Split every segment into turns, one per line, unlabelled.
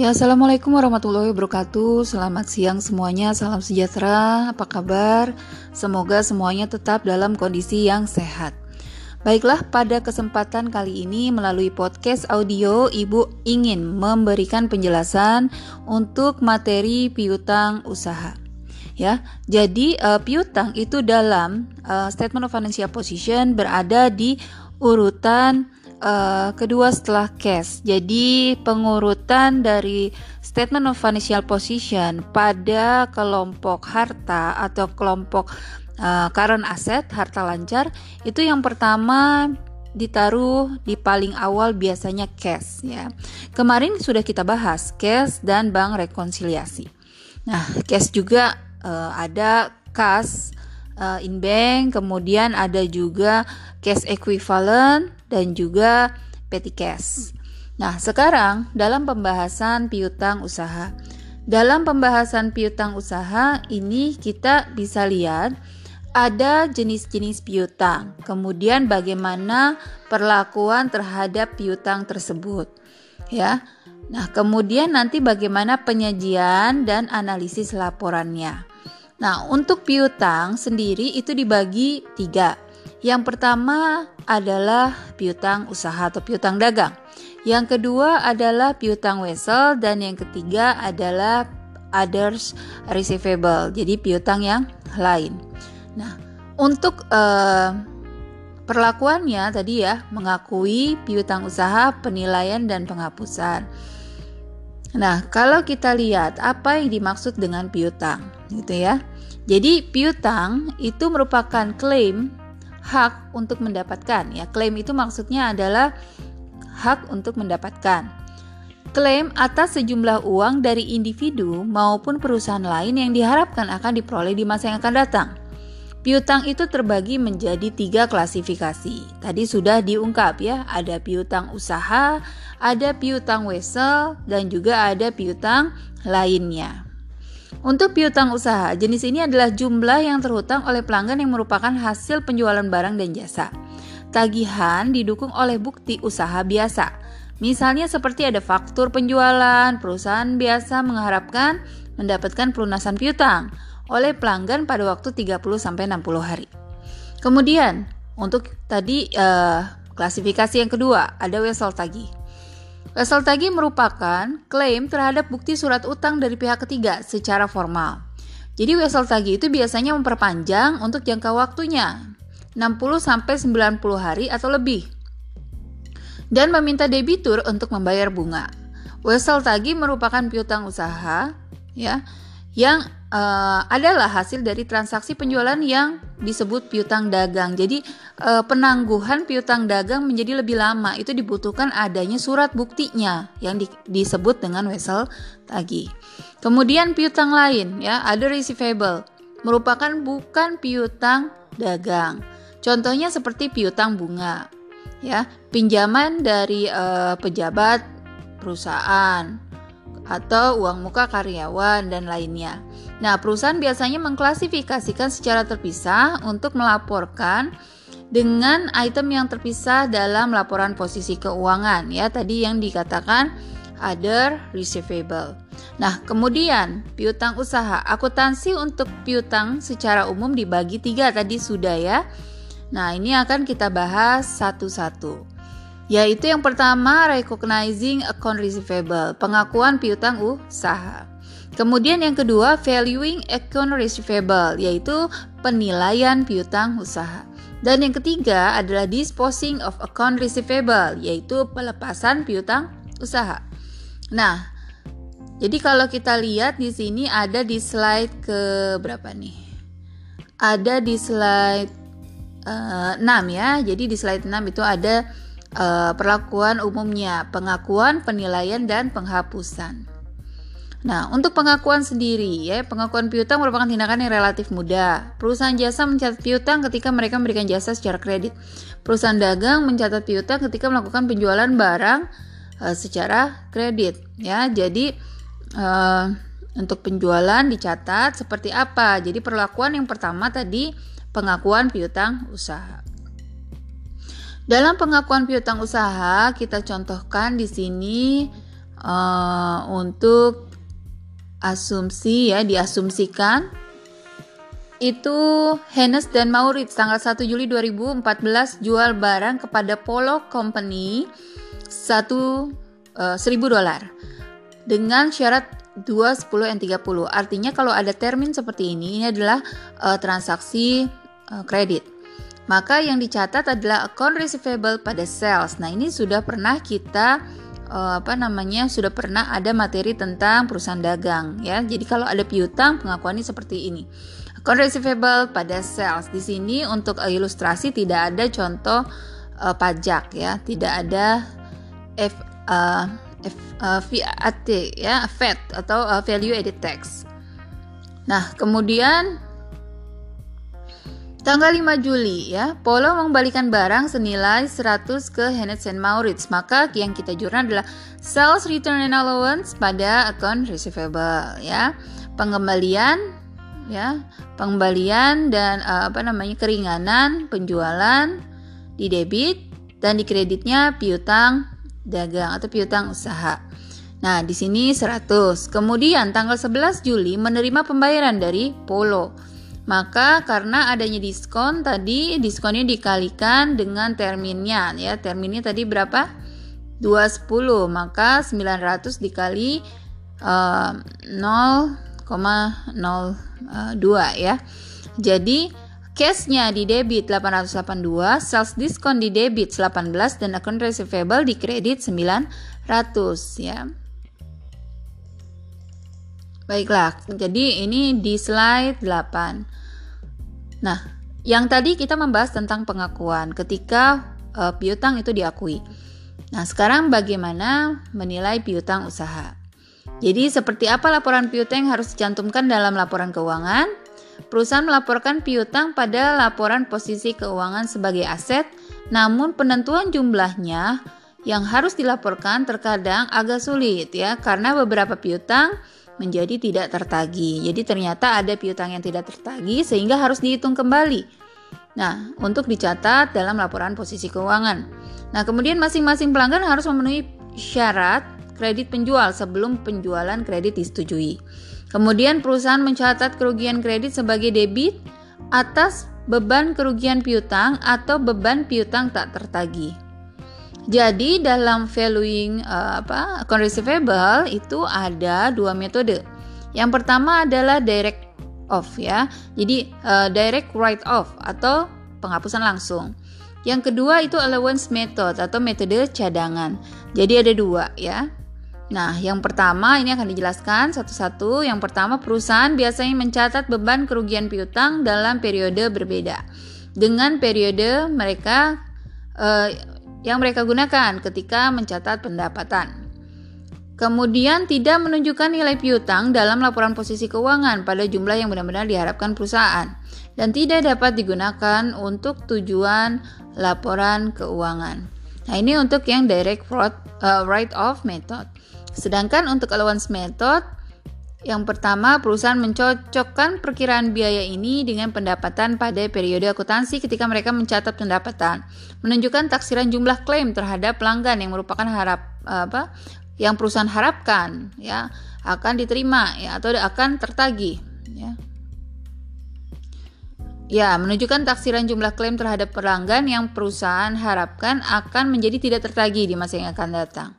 Ya, Assalamualaikum warahmatullahi wabarakatuh Selamat siang semuanya, salam sejahtera Apa kabar? Semoga semuanya tetap dalam kondisi yang sehat Baiklah, pada kesempatan kali ini melalui podcast audio Ibu ingin memberikan penjelasan untuk materi piutang usaha ya. Jadi uh, piutang itu dalam uh, statement of financial position berada di urutan uh, kedua setelah cash. Jadi pengurutan dari statement of financial position pada kelompok harta atau kelompok uh, current asset harta lancar itu yang pertama ditaruh di paling awal biasanya cash ya. Kemarin sudah kita bahas cash dan bank rekonsiliasi. Nah, cash juga uh, ada kas uh, in bank, kemudian ada juga cash equivalent dan juga petty cash. Nah, sekarang dalam pembahasan piutang usaha. Dalam pembahasan piutang usaha ini kita bisa lihat ada jenis-jenis piutang. Kemudian bagaimana perlakuan terhadap piutang tersebut. Ya. Nah, kemudian nanti bagaimana penyajian dan analisis laporannya. Nah, untuk piutang sendiri itu dibagi tiga. Yang pertama adalah piutang usaha atau piutang dagang. Yang kedua adalah piutang wesel dan yang ketiga adalah others receivable. Jadi piutang yang lain. Nah, untuk uh, perlakuannya tadi ya mengakui piutang usaha, penilaian dan penghapusan. Nah, kalau kita lihat apa yang dimaksud dengan piutang, gitu ya. Jadi piutang itu merupakan klaim hak untuk mendapatkan ya. Klaim itu maksudnya adalah hak untuk mendapatkan. Klaim atas sejumlah uang dari individu maupun perusahaan lain yang diharapkan akan diperoleh di masa yang akan datang. Piutang itu terbagi menjadi tiga klasifikasi. Tadi sudah diungkap ya, ada piutang usaha, ada piutang wesel, dan juga ada piutang lainnya. Untuk piutang usaha, jenis ini adalah jumlah yang terhutang oleh pelanggan yang merupakan hasil penjualan barang dan jasa. Tagihan didukung oleh bukti usaha biasa. Misalnya seperti ada faktur penjualan, perusahaan biasa mengharapkan mendapatkan pelunasan piutang oleh pelanggan pada waktu 30 sampai 60 hari. Kemudian, untuk tadi uh, klasifikasi yang kedua, ada wesel tagih. Wesel tagih merupakan klaim terhadap bukti surat utang dari pihak ketiga secara formal. Jadi wesel tagih itu biasanya memperpanjang untuk jangka waktunya 60 sampai 90 hari atau lebih dan meminta debitur untuk membayar bunga. Wesel tagih merupakan piutang usaha ya yang uh, adalah hasil dari transaksi penjualan yang disebut piutang dagang. Jadi uh, penangguhan piutang dagang menjadi lebih lama. Itu dibutuhkan adanya surat buktinya yang di, disebut dengan wesel tagih. Kemudian piutang lain ya, ada receivable merupakan bukan piutang dagang. Contohnya seperti piutang bunga. Ya, pinjaman dari uh, pejabat perusahaan atau uang muka karyawan dan lainnya. Nah, perusahaan biasanya mengklasifikasikan secara terpisah untuk melaporkan dengan item yang terpisah dalam laporan posisi keuangan ya tadi yang dikatakan other receivable. Nah, kemudian piutang usaha, akuntansi untuk piutang secara umum dibagi tiga tadi sudah ya. Nah, ini akan kita bahas satu-satu yaitu yang pertama recognizing account receivable, pengakuan piutang usaha. Kemudian yang kedua valuing account receivable, yaitu penilaian piutang usaha. Dan yang ketiga adalah disposing of account receivable, yaitu pelepasan piutang usaha. Nah, jadi kalau kita lihat di sini ada di slide ke berapa nih? Ada di slide uh, eh, 6 ya. Jadi di slide 6 itu ada uh, perlakuan umumnya, pengakuan, penilaian, dan penghapusan. Nah, untuk pengakuan sendiri, ya, pengakuan piutang merupakan tindakan yang relatif mudah. Perusahaan jasa mencatat piutang ketika mereka memberikan jasa secara kredit. Perusahaan dagang mencatat piutang ketika melakukan penjualan barang uh, secara kredit. Ya, jadi uh, untuk penjualan dicatat seperti apa? Jadi perlakuan yang pertama tadi pengakuan piutang usaha. Dalam pengakuan piutang usaha, kita contohkan di sini uh, untuk asumsi ya diasumsikan itu Hennes dan Maurits tanggal 1 Juli 2014 jual barang kepada Polo Company satu uh, 1000 dolar dengan syarat 2 10 and 30. Artinya kalau ada termin seperti ini ini adalah uh, transaksi uh, kredit. Maka yang dicatat adalah account receivable pada sales. Nah, ini sudah pernah kita uh, apa namanya? sudah pernah ada materi tentang perusahaan dagang ya. Jadi kalau ada piutang pengakuannya seperti ini. Account receivable pada sales. Di sini untuk ilustrasi tidak ada contoh uh, pajak ya, tidak ada F, uh, uh, VAT ya, VAT atau value added tax. Nah, kemudian Tanggal 5 Juli ya, Polo mengembalikan barang senilai 100 ke Hennet St. Maurits. Maka yang kita jurnan adalah sales return and allowance pada account receivable ya. Pengembalian ya pengembalian dan uh, apa namanya keringanan penjualan di debit dan di kreditnya piutang dagang atau piutang usaha. Nah, di sini 100. Kemudian tanggal 11 Juli menerima pembayaran dari Polo. Maka karena adanya diskon tadi diskonnya dikalikan dengan terminnya ya. Terminnya tadi berapa? 210. Maka 900 dikali uh, 0,0 2 ya. Jadi cashnya di debit 882, sales diskon di debit 18 dan account receivable di kredit 900 ya. Baiklah, jadi ini di slide 8. Nah, yang tadi kita membahas tentang pengakuan ketika uh, piutang itu diakui. Nah, sekarang bagaimana menilai piutang usaha? Jadi seperti apa laporan piutang harus dicantumkan dalam laporan keuangan? Perusahaan melaporkan piutang pada laporan posisi keuangan sebagai aset, namun penentuan jumlahnya yang harus dilaporkan terkadang agak sulit ya karena beberapa piutang menjadi tidak tertagi. Jadi ternyata ada piutang yang tidak tertagi sehingga harus dihitung kembali. Nah, untuk dicatat dalam laporan posisi keuangan. Nah, kemudian masing-masing pelanggan harus memenuhi syarat kredit penjual sebelum penjualan kredit disetujui. Kemudian perusahaan mencatat kerugian kredit sebagai debit atas beban kerugian piutang atau beban piutang tak tertagih. Jadi dalam valuing uh, apa account receivable itu ada dua metode. Yang pertama adalah direct off ya. Jadi uh, direct write off atau penghapusan langsung. Yang kedua itu allowance method atau metode cadangan. Jadi ada dua ya. Nah, yang pertama ini akan dijelaskan satu-satu. Yang pertama, perusahaan biasanya mencatat beban kerugian piutang dalam periode berbeda dengan periode mereka eh, yang mereka gunakan ketika mencatat pendapatan. Kemudian tidak menunjukkan nilai piutang dalam laporan posisi keuangan pada jumlah yang benar-benar diharapkan perusahaan dan tidak dapat digunakan untuk tujuan laporan keuangan. Nah, ini untuk yang direct fraud, uh, write-off method. Sedangkan untuk allowance method, yang pertama, perusahaan mencocokkan perkiraan biaya ini dengan pendapatan pada periode akuntansi ketika mereka mencatat pendapatan, menunjukkan taksiran jumlah klaim terhadap pelanggan yang merupakan harap apa yang perusahaan harapkan ya akan diterima ya atau akan tertagih ya. Ya, menunjukkan taksiran jumlah klaim terhadap pelanggan yang perusahaan harapkan akan menjadi tidak tertagih di masa yang akan datang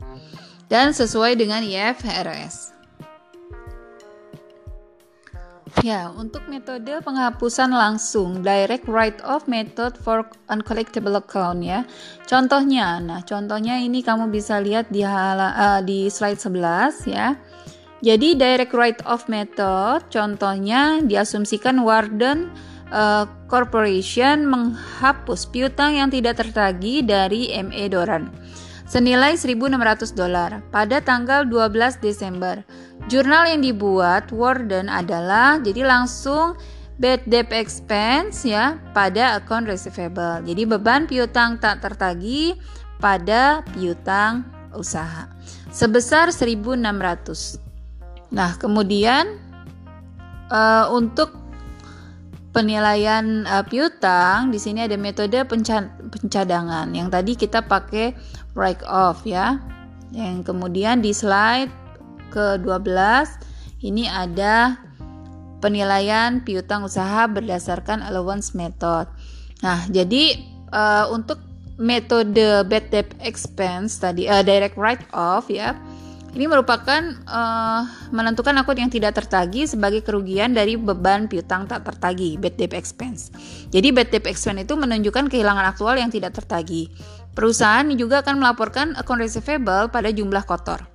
dan sesuai dengan IFRS. Ya, untuk metode penghapusan langsung direct write-off method for uncollectible account ya. Contohnya, nah contohnya ini kamu bisa lihat di hala, uh, di slide 11 ya. Jadi direct write-off method contohnya diasumsikan Warden uh, Corporation menghapus piutang yang tidak tertagih dari ME Doran senilai 1.600 dolar pada tanggal 12 Desember. Jurnal yang dibuat Warden adalah jadi langsung bad debt expense ya pada account receivable. Jadi beban piutang tak tertagi pada piutang usaha sebesar 1.600. Nah, kemudian uh, untuk penilaian uh, piutang di sini ada metode pencadangan yang tadi kita pakai write off ya. Yang kemudian di slide ke-12 ini ada penilaian piutang usaha berdasarkan allowance method. Nah, jadi uh, untuk metode bad debt expense tadi uh, direct write off ya. Ini merupakan uh, menentukan akun yang tidak tertagi sebagai kerugian dari beban piutang tak tertagi, bad debt expense. Jadi bad debt expense itu menunjukkan kehilangan aktual yang tidak tertagi. Perusahaan juga akan melaporkan account receivable pada jumlah kotor.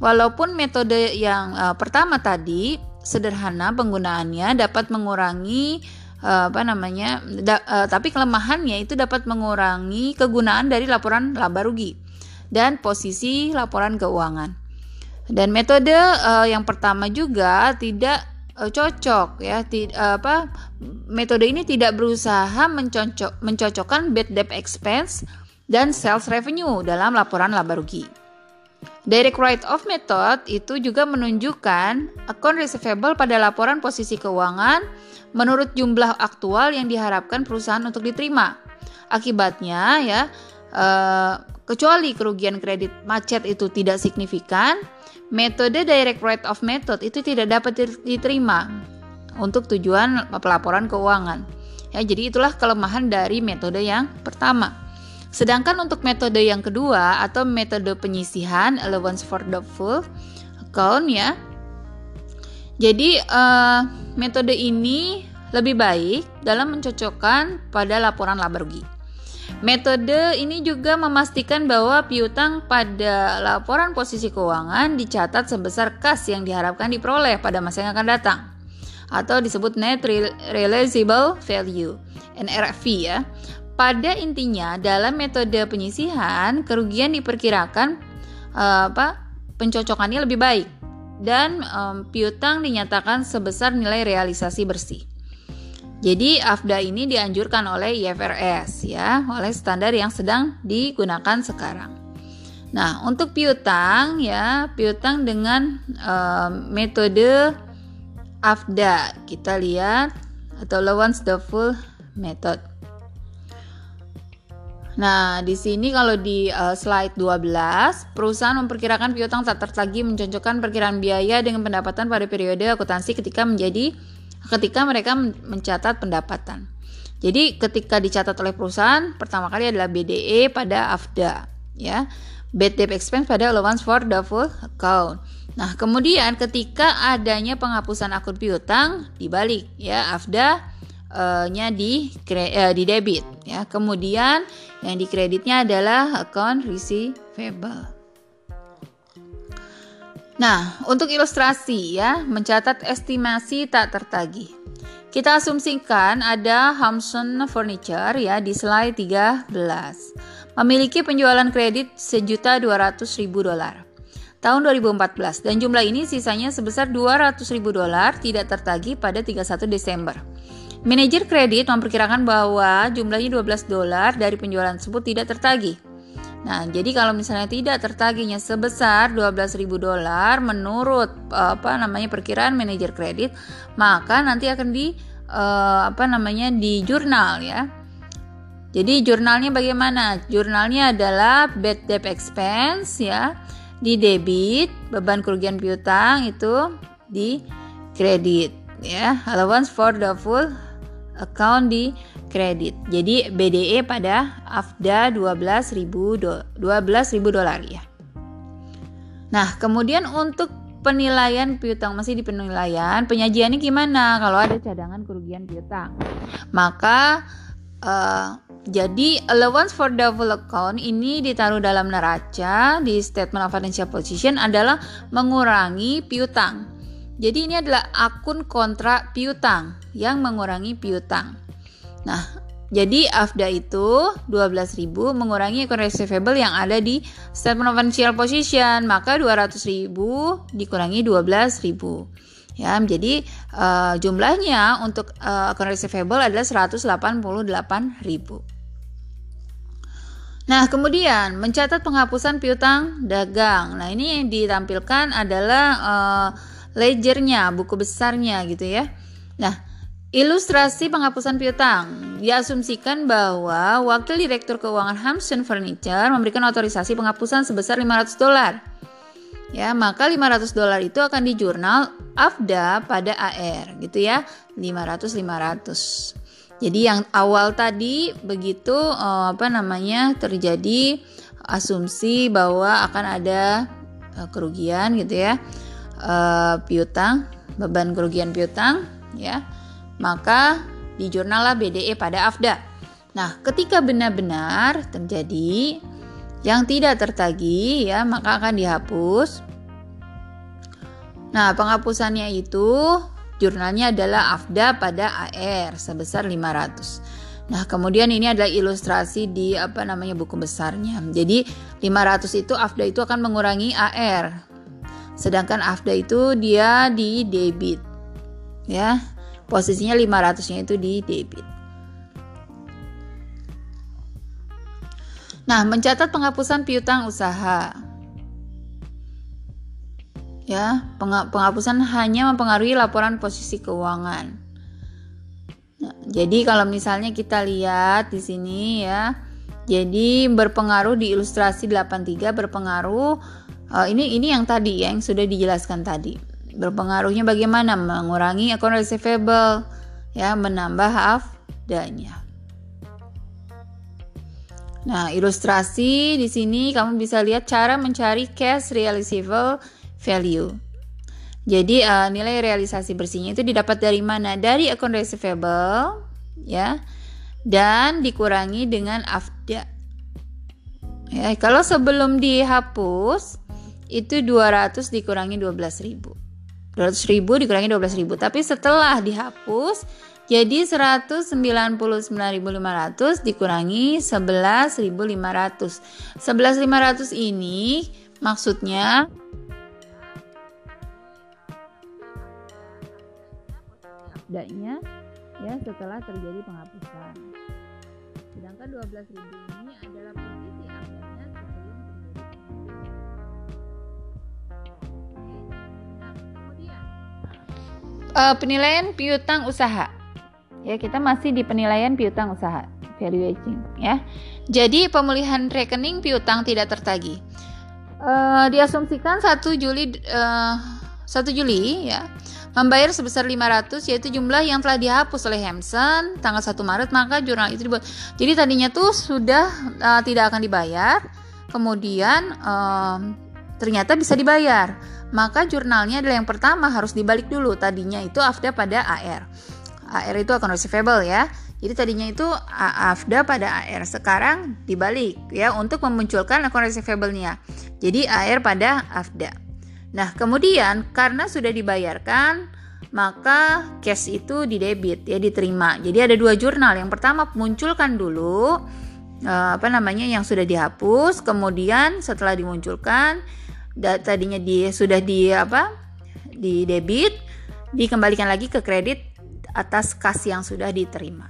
Walaupun metode yang uh, pertama tadi sederhana penggunaannya dapat mengurangi uh, apa namanya, da, uh, tapi kelemahannya itu dapat mengurangi kegunaan dari laporan laba rugi dan posisi laporan keuangan. Dan metode uh, yang pertama juga tidak uh, cocok ya, Tid, uh, apa metode ini tidak berusaha mencocok mencocokkan bad debt expense dan sales revenue dalam laporan laba rugi. Direct write-off method itu juga menunjukkan account receivable pada laporan posisi keuangan menurut jumlah aktual yang diharapkan perusahaan untuk diterima. Akibatnya ya, uh, kecuali kerugian kredit macet itu tidak signifikan, Metode direct write-off method itu tidak dapat diterima untuk tujuan pelaporan keuangan. Ya, jadi itulah kelemahan dari metode yang pertama. Sedangkan untuk metode yang kedua atau metode penyisihan allowance for full account ya. Jadi uh, metode ini lebih baik dalam mencocokkan pada laporan laba rugi. Metode ini juga memastikan bahwa piutang pada laporan posisi keuangan dicatat sebesar kas yang diharapkan diperoleh pada masa yang akan datang atau disebut net realizable value NRV ya. Pada intinya dalam metode penyisihan kerugian diperkirakan uh, apa pencocokannya lebih baik dan um, piutang dinyatakan sebesar nilai realisasi bersih. Jadi AFDA ini dianjurkan oleh IFRS ya, oleh standar yang sedang digunakan sekarang. Nah, untuk piutang ya, piutang dengan uh, metode AFDA kita lihat atau allowance the full method. Nah, di sini kalau di uh, slide 12, perusahaan memperkirakan piutang tak tertagi mencocokkan perkiraan biaya dengan pendapatan pada periode akuntansi ketika menjadi ketika mereka mencatat pendapatan. Jadi ketika dicatat oleh perusahaan, pertama kali adalah BDE pada AFDA, ya. Bad debt expense pada allowance for full account. Nah, kemudian ketika adanya penghapusan akun piutang dibalik ya AFDA nya di uh, di debit ya. Kemudian yang dikreditnya adalah account receivable. Nah, untuk ilustrasi ya, mencatat estimasi tak tertagih. Kita asumsikan ada Hamson Furniture ya di slide 13. Memiliki penjualan kredit sejuta 200 ribu dolar tahun 2014 dan jumlah ini sisanya sebesar 200 ribu dolar tidak tertagih pada 31 Desember. Manajer kredit memperkirakan bahwa jumlahnya 12 dolar dari penjualan tersebut tidak tertagih. Nah, jadi kalau misalnya tidak tertagihnya sebesar 12.000 dolar menurut apa namanya perkiraan manajer kredit, maka nanti akan di uh, apa namanya di jurnal ya. Jadi jurnalnya bagaimana? Jurnalnya adalah bad debt expense ya, di debit, beban kerugian piutang itu di kredit ya. Allowance for the full account di kredit. Jadi BDE pada AFDA 12.000 do, 12.000 dolar ya. Nah, kemudian untuk penilaian piutang masih di penilaian, penyajiannya gimana kalau ada cadangan kerugian piutang? Maka uh, jadi allowance for double account ini ditaruh dalam neraca di statement of financial position adalah mengurangi piutang. Jadi ini adalah akun kontra piutang yang mengurangi piutang. Nah, jadi AFDA itu 12.000 mengurangi account receivable yang ada di statement of financial position, maka 200.000 dikurangi 12.000. Ya, jadi uh, jumlahnya untuk uh, account receivable adalah 188.000. Nah, kemudian mencatat penghapusan piutang dagang. Nah, ini yang ditampilkan adalah uh, ledgernya, buku besarnya gitu ya. Nah, Ilustrasi penghapusan piutang. Diasumsikan bahwa Wakil Direktur Keuangan Hamsun Furniture memberikan otorisasi penghapusan sebesar 500 dolar. Ya, maka 500 dolar itu akan di jurnal AFDA pada AR gitu ya. 500 500. Jadi yang awal tadi begitu eh, apa namanya terjadi asumsi bahwa akan ada eh, kerugian gitu ya. Eh, piutang, beban kerugian piutang ya maka di jurnal BDE pada AFDA. Nah, ketika benar-benar terjadi yang tidak tertagi ya, maka akan dihapus. Nah, penghapusannya itu jurnalnya adalah AFDA pada AR sebesar 500. Nah, kemudian ini adalah ilustrasi di apa namanya buku besarnya. Jadi 500 itu AFDA itu akan mengurangi AR. Sedangkan AFDA itu dia di debit. Ya posisinya 500-nya itu di debit. Nah, mencatat penghapusan piutang usaha. Ya, penghapusan hanya mempengaruhi laporan posisi keuangan. Nah, jadi kalau misalnya kita lihat di sini ya, jadi berpengaruh di ilustrasi 83 berpengaruh uh, ini ini yang tadi ya yang sudah dijelaskan tadi berpengaruhnya bagaimana mengurangi account receivable ya menambah afdanya Nah, ilustrasi di sini kamu bisa lihat cara mencari cash realizable value. Jadi uh, nilai realisasi bersihnya itu didapat dari mana? Dari account receivable ya. Dan dikurangi dengan afda. Ya, kalau sebelum dihapus itu 200 dikurangi 12.000. 200 ribu. dikurangi 12 ribu. Tapi setelah dihapus jadi 199.500 dikurangi 11.500 11.500 ini maksudnya Danya ya setelah terjadi penghapusan. Sedangkan 12.000 ini adalah uh, penilaian piutang usaha. Ya, kita masih di penilaian piutang usaha, valuation ya. Jadi pemulihan rekening piutang tidak tertagih. Uh, diasumsikan 1 Juli uh, 1 Juli ya membayar sebesar 500 yaitu jumlah yang telah dihapus oleh Hamson tanggal 1 Maret maka jurnal itu dibuat. Jadi tadinya tuh sudah uh, tidak akan dibayar, kemudian uh, ternyata bisa dibayar maka jurnalnya adalah yang pertama harus dibalik dulu. Tadinya itu AFDA pada AR. AR itu akan receivable ya. Jadi tadinya itu AFDA pada AR, sekarang dibalik ya untuk memunculkan akun receivable-nya. Jadi AR pada AFDA. Nah, kemudian karena sudah dibayarkan, maka cash itu didebit ya diterima. Jadi ada dua jurnal. Yang pertama munculkan dulu eh, apa namanya yang sudah dihapus, kemudian setelah dimunculkan tadinya di sudah di apa di debit dikembalikan lagi ke kredit atas kas yang sudah diterima.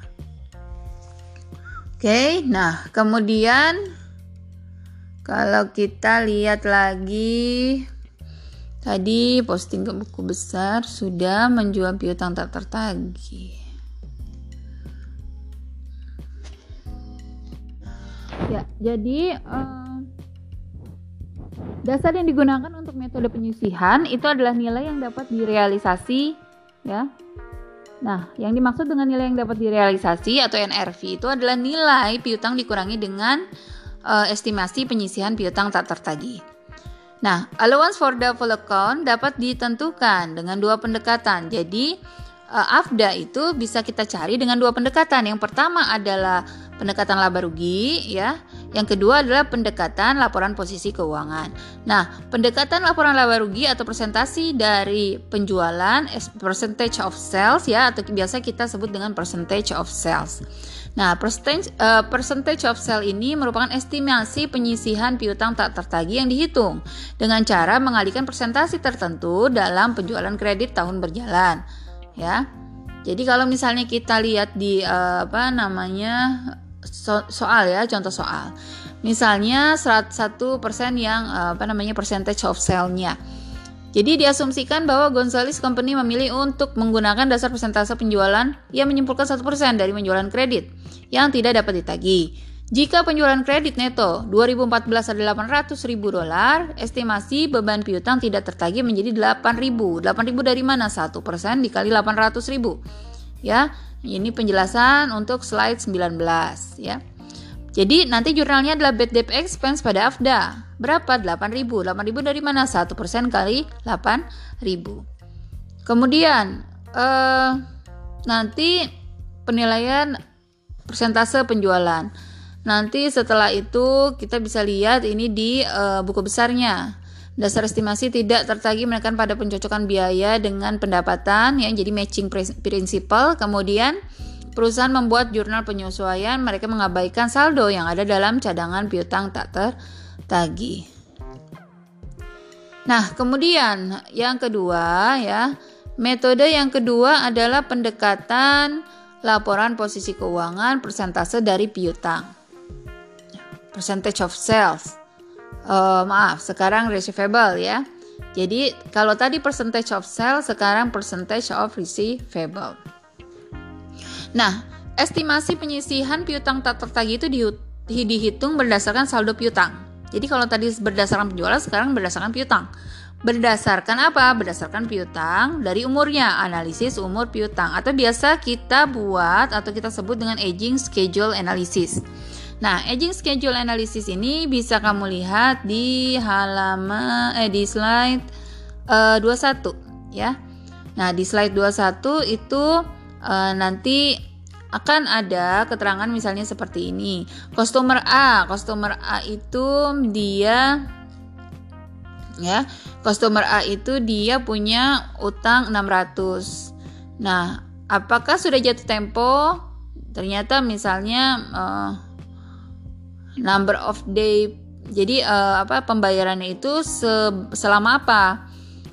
Oke, nah kemudian kalau kita lihat lagi tadi posting ke buku besar sudah menjual piutang tak tertagih. Ya, jadi uh, Dasar yang digunakan untuk metode penyisihan itu adalah nilai yang dapat direalisasi ya. Nah, yang dimaksud dengan nilai yang dapat direalisasi atau NRV itu adalah nilai piutang dikurangi dengan uh, estimasi penyisihan piutang tak tertagih. Nah, allowance for doubtful account dapat ditentukan dengan dua pendekatan. Jadi, uh, AFDA itu bisa kita cari dengan dua pendekatan. Yang pertama adalah pendekatan laba rugi ya. Yang kedua adalah pendekatan laporan posisi keuangan. Nah, pendekatan laporan laba rugi atau presentasi dari penjualan percentage of sales ya atau biasa kita sebut dengan percentage of sales. Nah, percentage, uh, percentage of sale ini merupakan estimasi penyisihan piutang tak tertagih yang dihitung dengan cara mengalihkan persentase tertentu dalam penjualan kredit tahun berjalan. Ya. Jadi kalau misalnya kita lihat di uh, apa namanya so soal ya, contoh soal. Misalnya 100% yang apa namanya percentage of sale-nya. Jadi diasumsikan bahwa Gonzales Company memilih untuk menggunakan dasar persentase penjualan yang menyimpulkan 1% dari penjualan kredit yang tidak dapat ditagih. Jika penjualan kredit neto 2014 adalah 800 ribu dolar, estimasi beban piutang tidak tertagih menjadi 8 ribu. 8 ribu dari mana? 1% dikali 800 ribu. Ya, ini penjelasan untuk slide 19 ya. Jadi nanti jurnalnya adalah bad debt expense pada AFDA. Berapa? 8.000. 8.000 dari mana? 1% kali 8.000. Kemudian eh, nanti penilaian persentase penjualan. Nanti setelah itu kita bisa lihat ini di uh, buku besarnya. Dasar estimasi tidak tertagih menekan pada pencocokan biaya dengan pendapatan ya jadi matching principle. Kemudian perusahaan membuat jurnal penyesuaian, mereka mengabaikan saldo yang ada dalam cadangan piutang tak tertagih. Nah, kemudian yang kedua ya, metode yang kedua adalah pendekatan laporan posisi keuangan persentase dari piutang percentage of sales. Uh, maaf, sekarang receivable ya. Jadi kalau tadi percentage of sales, sekarang percentage of receivable. Nah, estimasi penyisihan piutang tak tertagih itu di, dihitung berdasarkan saldo piutang. Jadi kalau tadi berdasarkan penjualan, sekarang berdasarkan piutang. Berdasarkan apa? Berdasarkan piutang dari umurnya, analisis umur piutang atau biasa kita buat atau kita sebut dengan aging schedule analysis. Nah, aging schedule analysis ini bisa kamu lihat di halaman eh di slide uh, eh, 21 ya. Nah, di slide 21 itu uh, nanti akan ada keterangan misalnya seperti ini. Customer A, customer A itu dia ya, customer A itu dia punya utang 600. Nah, apakah sudah jatuh tempo? Ternyata misalnya uh, number of day jadi uh, apa pembayarannya itu se selama apa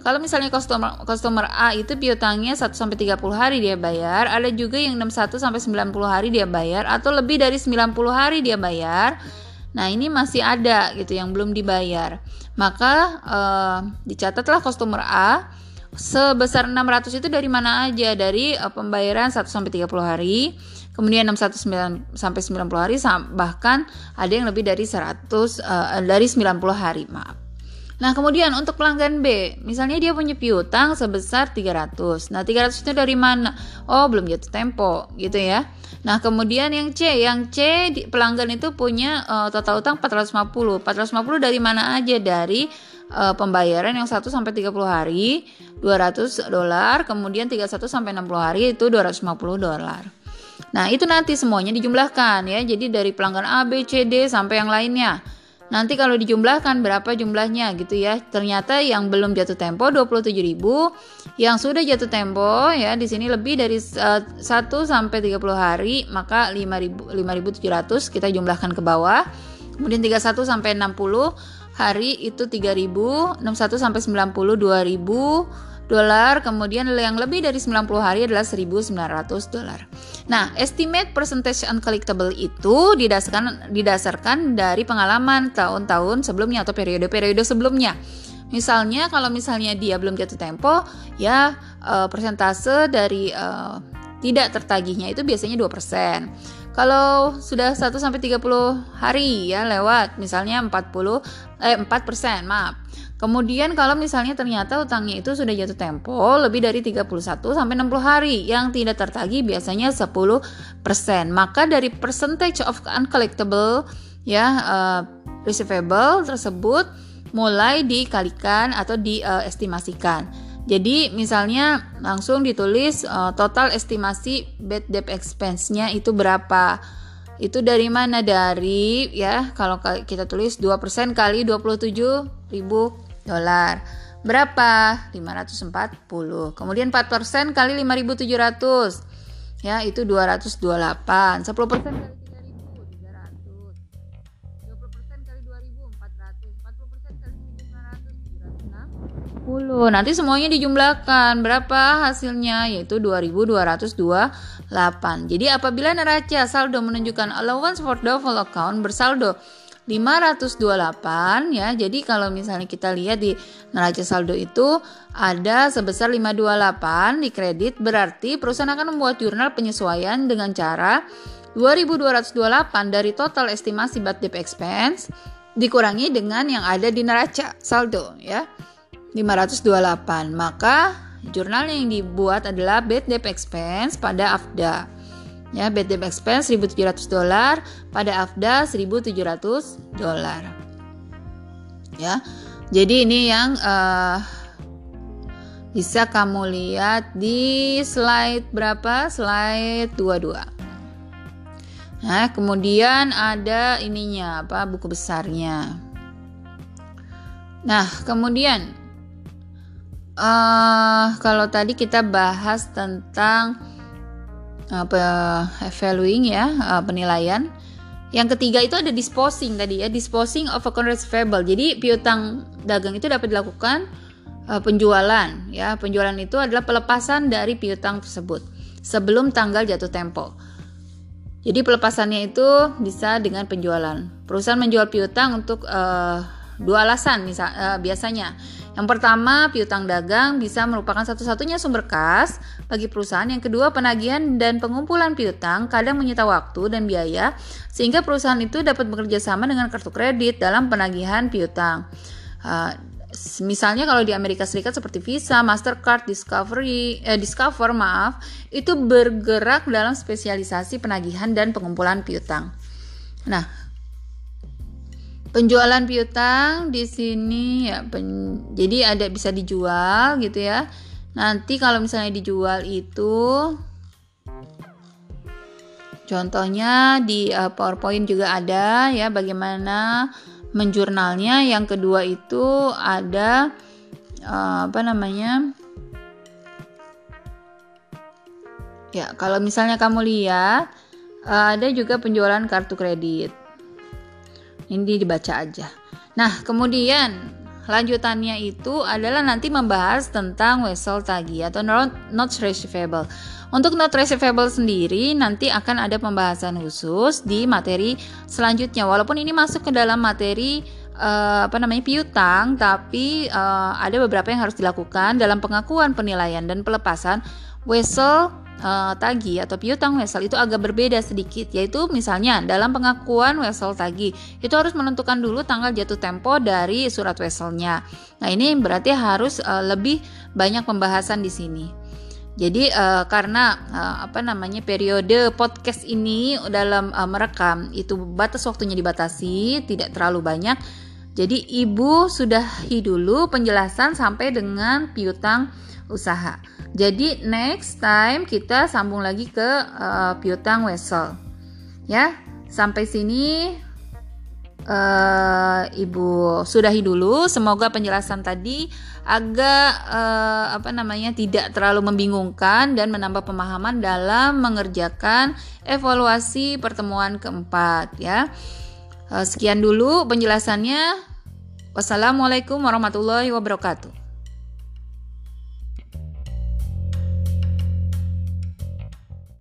kalau misalnya customer customer A itu piutangnya 1 sampai 30 hari dia bayar, ada juga yang 61 sampai 90 hari dia bayar atau lebih dari 90 hari dia bayar. Nah, ini masih ada gitu yang belum dibayar. Maka uh, dicatatlah customer A sebesar 600 itu dari mana aja? Dari uh, pembayaran 1 sampai 30 hari kemudian 61 sampai 90 hari bahkan ada yang lebih dari 100 uh, eh, dari 90 hari maaf Nah, kemudian untuk pelanggan B, misalnya dia punya piutang sebesar 300. Nah, 300 itu dari mana? Oh, belum jatuh tempo, gitu ya. Nah, kemudian yang C, yang C pelanggan itu punya uh, total utang 450. 450 dari mana aja? Dari uh, pembayaran yang 1 sampai 30 hari 200 dolar, kemudian 31 sampai 60 hari itu 250 dolar. Nah, itu nanti semuanya dijumlahkan ya. Jadi dari pelanggan A, B, C, D sampai yang lainnya. Nanti kalau dijumlahkan berapa jumlahnya gitu ya. Ternyata yang belum jatuh tempo 27.000, yang sudah jatuh tempo ya di sini lebih dari uh, eh, 1 sampai 30 hari, maka 5.000 5.700 kita jumlahkan ke bawah. Kemudian 31 sampai 60 hari itu 3.000, 61 sampai 90 2.000 dolar, kemudian yang lebih dari 90 hari adalah 1900 dolar. Nah, estimate percentage uncollectible itu didasarkan didasarkan dari pengalaman tahun-tahun sebelumnya atau periode-periode sebelumnya. Misalnya kalau misalnya dia belum jatuh tempo, ya uh, persentase dari uh, tidak tertagihnya itu biasanya 2%. Kalau sudah 1 sampai 30 hari ya lewat misalnya 40 eh 4%, maaf. Kemudian kalau misalnya ternyata utangnya itu sudah jatuh tempo lebih dari 31 sampai 60 hari yang tidak tertagih biasanya 10%. Maka dari percentage of uncollectible ya uh, receivable tersebut mulai dikalikan atau diestimasikan. Jadi misalnya langsung ditulis uh, total estimasi bad debt expense-nya itu berapa. Itu dari mana? Dari ya kalau kita tulis 2% kali 27 ribu dolar. Berapa? 540. Kemudian 4% kali 5700. Ya, itu 228. 10% kali 3000 300. 20% kali 2000 400. 40% kali 1500 Nanti semuanya dijumlahkan. Berapa hasilnya? Yaitu 2228. Jadi apabila neraca saldo menunjukkan allowance for doubtful account bersaldo 528 ya. Jadi kalau misalnya kita lihat di neraca saldo itu ada sebesar 528 di kredit berarti perusahaan akan membuat jurnal penyesuaian dengan cara 2228 dari total estimasi bad debt expense dikurangi dengan yang ada di neraca saldo ya. 528. Maka jurnal yang dibuat adalah bad debt expense pada AFDA ya bad debt expense 1700 dolar pada AFDA 1700 dolar. Ya jadi ini yang uh, bisa kamu lihat di slide berapa? Slide 22 Nah, kemudian ada ininya apa buku besarnya. Nah, kemudian uh, kalau tadi kita bahas tentang apa valuing ya uh, penilaian. Yang ketiga itu ada disposing tadi ya disposing of account receivable jadi piutang dagang itu dapat dilakukan uh, penjualan ya. Penjualan itu adalah pelepasan dari piutang tersebut sebelum tanggal jatuh tempo. Jadi pelepasannya itu bisa dengan penjualan. Perusahaan menjual piutang untuk uh, dua alasan misal uh, biasanya yang pertama, piutang dagang bisa merupakan satu-satunya sumber kas bagi perusahaan. Yang kedua, penagihan dan pengumpulan piutang kadang menyita waktu dan biaya sehingga perusahaan itu dapat bekerja sama dengan kartu kredit dalam penagihan piutang. Uh, misalnya kalau di Amerika Serikat seperti Visa, Mastercard, Discovery, eh, Discover maaf, itu bergerak dalam spesialisasi penagihan dan pengumpulan piutang. Nah, penjualan piutang di sini ya pen, jadi ada bisa dijual gitu ya. Nanti kalau misalnya dijual itu contohnya di uh, PowerPoint juga ada ya bagaimana menjurnalnya. Yang kedua itu ada uh, apa namanya ya kalau misalnya kamu lihat uh, ada juga penjualan kartu kredit ini dibaca aja. Nah, kemudian lanjutannya itu adalah nanti membahas tentang wesel tagi atau not, receivable. Untuk not receivable sendiri nanti akan ada pembahasan khusus di materi selanjutnya. Walaupun ini masuk ke dalam materi uh, apa namanya piutang, tapi uh, ada beberapa yang harus dilakukan dalam pengakuan penilaian dan pelepasan wesel uh, tagi atau piutang wesel itu agak berbeda sedikit yaitu misalnya dalam pengakuan wesel tagi itu harus menentukan dulu tanggal jatuh tempo dari surat weselnya. Nah, ini berarti harus uh, lebih banyak pembahasan di sini. Jadi uh, karena uh, apa namanya periode podcast ini dalam uh, merekam itu batas waktunya dibatasi, tidak terlalu banyak. Jadi ibu sudah dulu penjelasan sampai dengan piutang usaha. Jadi next time kita sambung lagi ke uh, piutang wesel. Ya, sampai sini uh, Ibu sudahi dulu. Semoga penjelasan tadi agak uh, apa namanya tidak terlalu membingungkan dan menambah pemahaman dalam mengerjakan evaluasi pertemuan keempat ya. Uh, sekian dulu penjelasannya. Wassalamualaikum warahmatullahi wabarakatuh.